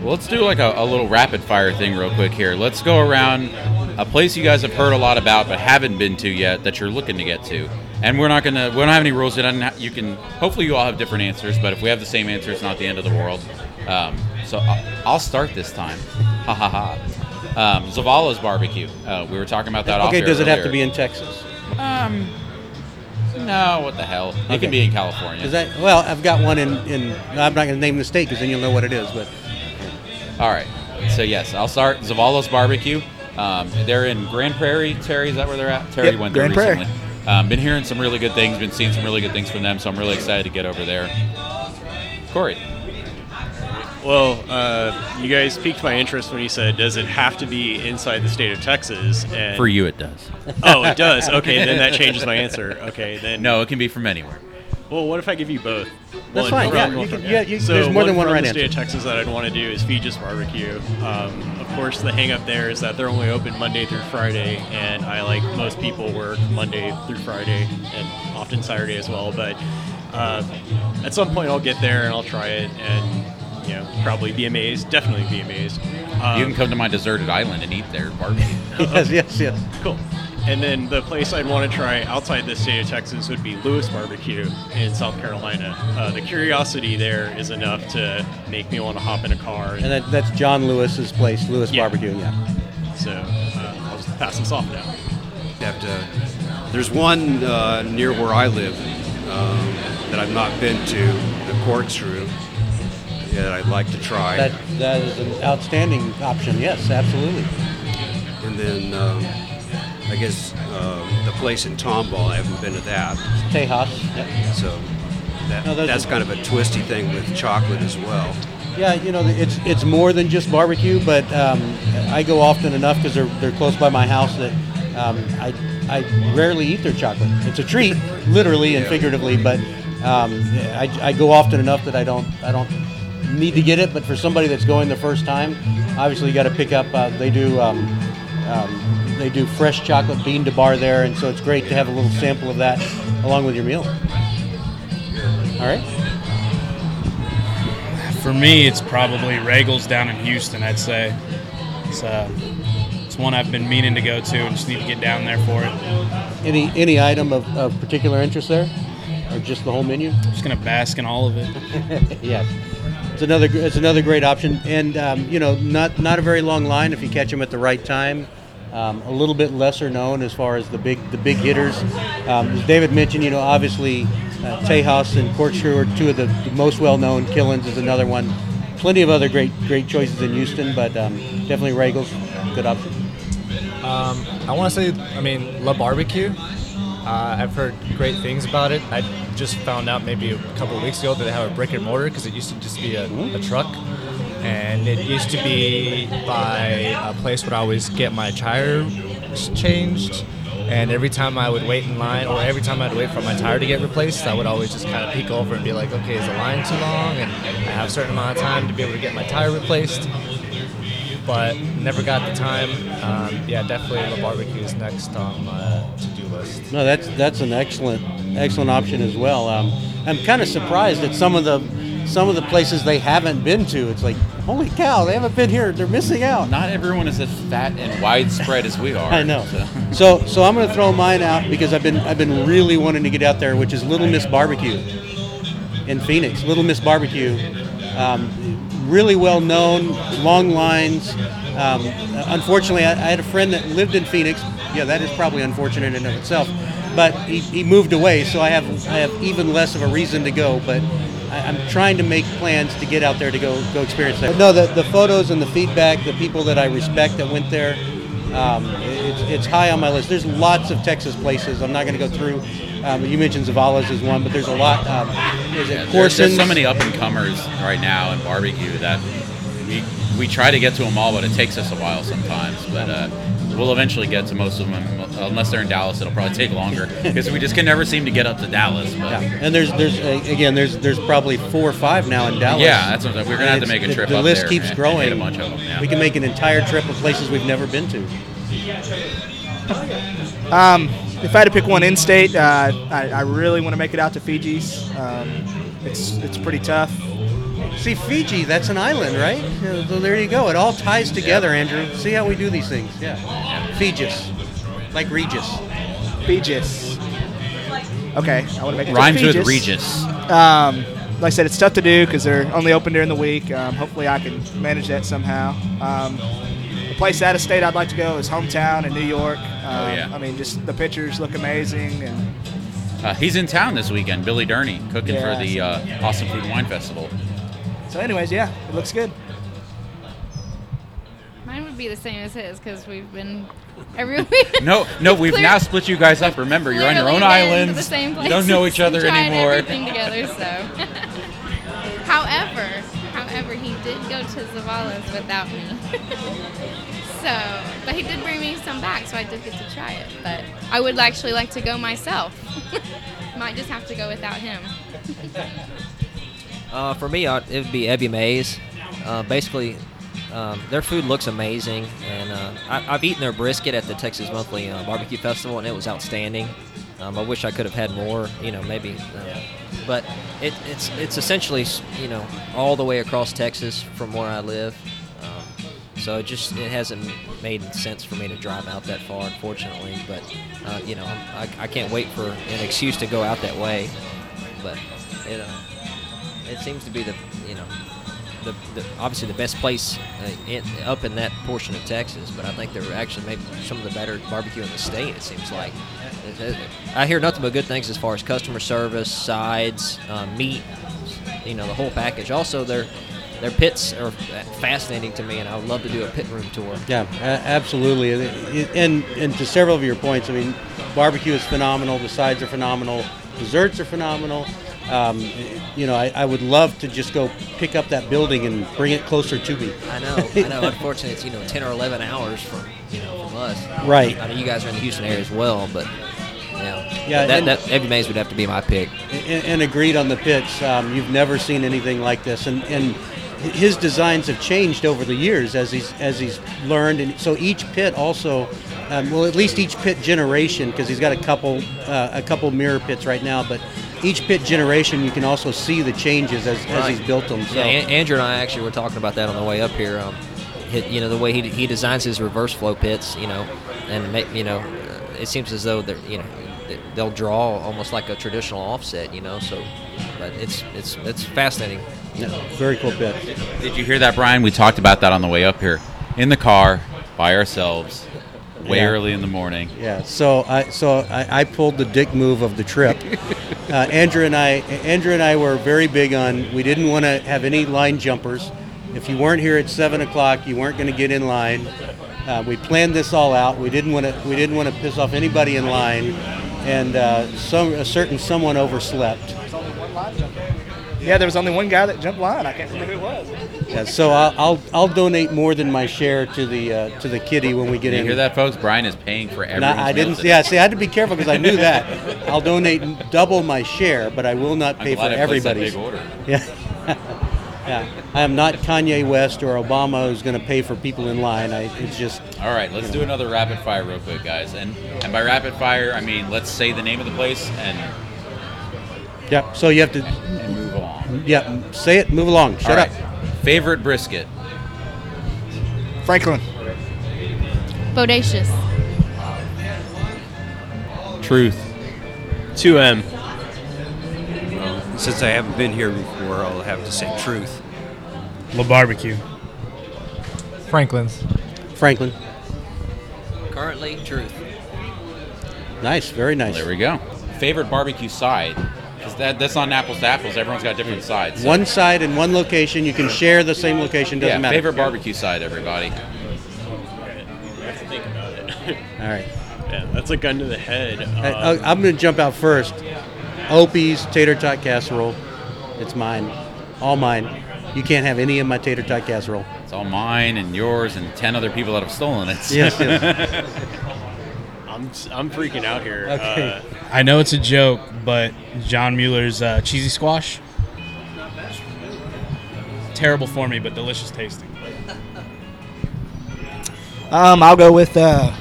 Well, let's do like a, a little rapid fire thing real quick here. Let's go around a place you guys have heard a lot about but haven't been to yet that you're looking to get to. And we're not gonna we don't have any rules. It you can hopefully you all have different answers, but if we have the same answer, it's not the end of the world. Um, so I'll, I'll start this time. Ha ha ha. Um, Zavala's barbecue. Uh, we were talking about that. okay air does it have to be in texas Um, no, what the hell? It Okay. can be in California. is that well i've got one in, in i'm not going to name the state because then you'll know what it is but All right. So yes, I'll start Zavala's Barbecue. Um, they're in Grand Prairie. Terry, is that where they're at? Terry Yep, went there Grand Prairie. recently. Um, been hearing some really good things. Been seeing some really good things from them. So I'm really excited to get over there. Corey. Well, uh, you guys piqued my interest when you said, "Does it have to be inside the state of Texas?" And For you, it does. Oh, it does. Okay, then that changes my answer. Okay, then No, it can be from anywhere. Well, what if I give you both? That's One fine, from- yeah, one you from- can- yeah, you- so there's more than one from right the state of Texas that I'd want to do is Feges Barbecue. Um, of course, the hang up there is that they're only open Monday through Friday, and I, like most people, work Monday through Friday and often Saturday as well. But uh, at some point, I'll get there and I'll try it, and you know, probably be amazed. Definitely be amazed. Um, you can come to my deserted island and eat there barbecue. yes, yes, yes. Cool. And then the place I'd want to try outside the state of Texas would be Lewis Barbecue in South Carolina. Uh, the curiosity there is enough to make me want to hop in a car. And that, that's John Lewis's place, Lewis Yeah. Barbecue. Yeah. so uh, I'll just pass this off now. have to. There's one uh, near where I live um, that I've not been to, the corkscrew, that I'd like to try. That that is an outstanding option. Yes, absolutely. and then um, I guess um, the place in Tomball, I haven't been to that. Tejas. Yep. So that, No, that's kind of a twisty thing with chocolate as well. Yeah, you know, it's it's more than just barbecue, but um, I go often enough because they're they're close by my house that um, I I rarely eat their chocolate. It's a treat, literally and Yeah. figuratively, but um, I, I go often enough that I don't I don't need to get it. But for somebody that's going the first time, obviously you got to pick up. Uh, they do. Um, um, they do fresh chocolate bean to bar there, and so it's great to have a little sample of that along with your meal. All right. For me, it's probably Regal's down in Houston. I'd say it's uh, it's one I've been meaning to go to, and just need to get down there for it. Any any item of, of particular interest there, or just the whole menu? Just gonna bask in all of it. yes, it's another it's another great option, and um, you know not not a very long line if you catch them at the right time. Um, a little bit lesser known as far as the big the big hitters. Um, as David mentioned, you know obviously uh, Tejas and Corkscrew are two of the, the most well known. Killen's is another one. Plenty of other great great choices in Houston, but um, definitely Regal's good option. Um, I want to say, I mean, La Barbecue. Uh, I've heard great things about it. I just found out maybe a couple weeks ago that they have a brick and mortar because it used to just be a, a truck. And it used to be by a place where I always get my tire changed. And every time I would wait in line, or every time I'd wait for my tire to get replaced, I would always just kind of peek over and be like, okay, is the line too long? And I have a certain amount of time to be able to get my tire replaced but never got the time. Um, yeah, definitely La Barbecue is next on my list. No, that's that's an excellent excellent option as well. Um, I'm kind of surprised at some of the some of the places they haven't been to. It's like, holy cow, they haven't been here. They're missing out. Not everyone is as fat and widespread as we are. I know. so. So so I'm going to throw mine out because I've been I've been really wanting to get out there, which is Little Miss Barbecue in Phoenix. Little Miss Barbecue, um, really well known, long lines. Um, unfortunately, I, I had a friend that lived in Phoenix. Yeah, that is probably unfortunate in and of itself. But he, he moved away, so I have I have even less of a reason to go. But I, I'm trying to make plans to get out there to go go experience that. But no, the, the photos and the feedback, the people that I respect that went there, um, it's, it's high on my list. There's lots of Texas places. I'm not going to go through. Um, you mentioned Zavala's is one, but there's a lot. Um, is it Yeah, there's, there's so many up and comers right now in barbecue that we we try to get to them all, but it takes us a while sometimes. But uh, we'll eventually get to most of them. Unless they're in Dallas, it'll probably take longer because we just can never seem to get up to Dallas. But Yeah, and there's there's again there's there's probably four or five now in Dallas. Yeah, that's what I'm. We're gonna have to make a trip The, the up list there keeps and- and growing. hit a bunch of 'em, yeah. We can make an entire trip of places we've never been to. Um, if I had to pick one in-state, uh, I, I really want to make it out to Feges. Um, it's it's pretty tough. See, Fiji, that's an island, right? So there you go. It all ties together, Andrew. See how we do these things. Yeah. Feges, like Regis. Feges. Okay, I want to make it to rhymes with Regis. Um, like I said, it's tough to do because they're only open during the week. Um, hopefully, I can manage that somehow. Um, the place out of state I'd like to go is hometown in New York. Um, Oh, yeah. I mean, just the pictures look amazing, and Uh, he's in town this weekend. Billy Durney cooking Yeah. for the uh, Austin Food and Wine Festival. So, anyways, yeah, it looks good. Mine would be the same as his because we've been every week. No, no, We've we've clear- now split you guys up. Remember, you're on your own been to islands. The same you don't know each other and tried anymore. Everything together. So, however, however, However, he did go to Zavala's without me. so, but he did bring me some back, so I did get to try it. But I would actually like to go myself. Might just have to go without him. Uh, for me, uh, it would be Evie Mae's. Uh, basically, um, their food looks amazing, and uh, I, I've eaten their brisket at the Texas Monthly uh, Barbecue Festival, and it was outstanding. Um, I wish I could have had more, you know, maybe, uh, but it, it's it's essentially, you know, all the way across Texas from where I live. Um, so it just it hasn't made sense for me to drive out that far, unfortunately. But uh, you know, I, I can't wait for an excuse to go out that way. But you know, it seems to be the you know the, the obviously the best place uh, in, up in that portion of Texas. But I think they're actually maybe some of the better barbecue in the state. It seems like. I hear nothing but good things as far as customer service, sides, uh, meat, you know, the whole package. Also, their their pits are fascinating to me, and I would love to do a pit room tour. Yeah, absolutely. And and to several of your points, I mean, barbecue is phenomenal. The sides are phenomenal. Desserts are phenomenal. Um, you know, I, I would love to just go pick up that building and bring it closer to me. I know, I know. Unfortunately, it's you know ten or eleven hours from you know from us. Right. I know you guys are in the Houston area as well, but yeah, Yeah, That, and- that Mae's would have to be my pick. and, and agreed on the pits. Um, you've never seen anything like this, and and his designs have changed over the years as he's as he's learned, and so each pit also, um, well, at least each pit generation, because he's got a couple uh, a couple mirror pits right now, but each pit generation you can also see the changes as, as he's built them. So Yeah, Andrew and I actually were talking about that on the way up here. Um, you know, the way he, he designs his reverse flow pits, you know, and make, you know, uh, it seems as though they're you know they'll draw almost like a traditional offset, you know. So, but it's it's it's fascinating. Yeah, very cool pit. Did you hear that, Brian? We talked about that on the way up here in the car by ourselves, way Yeah. early in the morning. Yeah, so I so I, I pulled the dick move of the trip. Uh, Andrew and I, Andrew and I were very big on. We didn't want to have any line jumpers. If you weren't here at seven o'clock, you weren't going to get in line. Uh, we planned this all out. We didn't want to. We didn't want to piss off anybody in line, and uh, some a certain someone overslept. Yeah, there was only one guy that jumped line. I can't remember who it was. Yeah, so I'll, I'll I'll donate more than my share to the uh, to the kitty when we get in. Did you hear that, folks? Brian is paying for And everyone's I, I didn't. today. Yeah, see, I had to be careful because I knew that. I'll donate double my share, but I will not I'm pay for glad I placed that everybody's. big order. Yeah, yeah. I am not Kanye West or Obama who's going to pay for people in line. I, it's just. All right, let's do another rapid fire real quick, guys. And and by rapid fire, I mean let's say the name of the place and Yeah. So you have to. And move on. Yeah. Say it. Move along. Shut All right. up. Favorite brisket. Franklin. Bodacious. Truth. 2M. Since I haven't been here before, I'll have to say truth. La Barbecue. Franklin's. Franklin. Currently, truth. Nice. Very nice. There we go. Favorite barbecue side. Because that, that's not apples to apples. Everyone's got different sides. So- One side in one location. You can share the same location. Doesn't yeah, matter. favorite barbecue side, everybody. I have to think about it. All right. yeah, that's a gun to the head. I, Um, I'm going to jump out first. Opie's tater tot casserole. It's mine. All mine. You can't have any of my tater tot casserole. It's all mine and yours and 10 other people that have stolen it. Yes, yes. I'm I'm freaking out here. Okay. Uh, I know it's a joke, but John Mueller's uh, cheesy squash. Terrible for me, but delicious tasting. Um, I'll go with uh,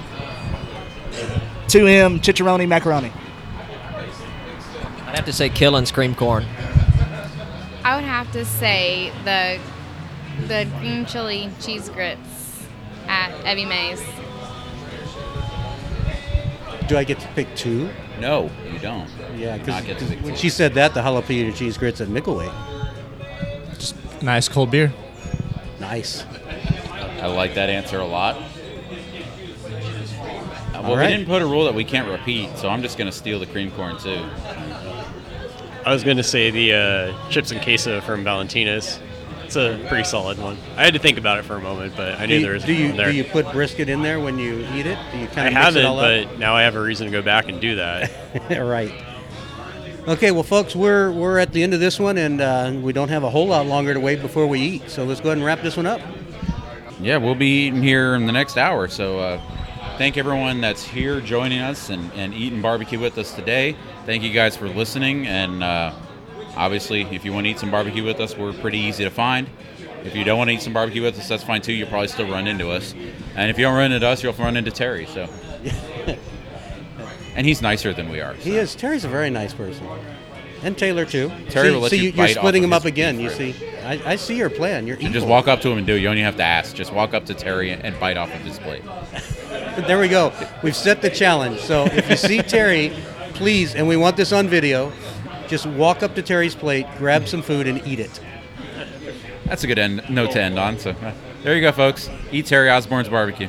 2M chicharroni macaroni. I'd have to say Killen's cream corn. I would have to say the the green chili cheese grits at Evie Mae's. Do I get to pick two? no, you don't. Yeah, Not get to because when two. she said that, the jalapeno cheese grits at Micklethwait. Nice cold beer. Nice. I like that answer a lot. Uh, well, All right. we didn't put a rule that we can't repeat, so I'm just going to steal the cream corn too. I was going to say the uh, chips and queso from Valentina's. It's a pretty solid one. I had to think about it for a moment, but I knew do you, there was do you one there. do you put brisket in there when you eat it? Do you kind of mix haven't, it all but now I have a reason to go back and do that. right. Okay, well, folks, we're we're at the end of this one, and uh, we don't have a whole lot longer to wait before we eat. So let's go ahead and wrap this one up. Yeah, we'll be eating here in the next hour. So uh, thank everyone that's here joining us and, and eating barbecue with us today. Thank you guys for listening. And uh, obviously, if you want to eat some barbecue with us, we're pretty easy to find. If you don't want to eat some barbecue with us, that's fine too. You'll probably still run into us. And if you don't run into us, you'll run into Terry. So. and he's nicer than we are. He is. Terry's a very nice person, and Taylor too. Terry see, will let see, you you're splitting him up again. You see, I, I see your plan. You're You just walk up to him and do it. You don't even have to ask. Just walk up to Terry and bite off of his plate. There we go. We've set the challenge. So if you see Terry, please, and we want this on video, just walk up to Terry's plate, grab some food, and eat it. That's a good end note to end on. So there you go, folks. Eat Terry Osborne's barbecue.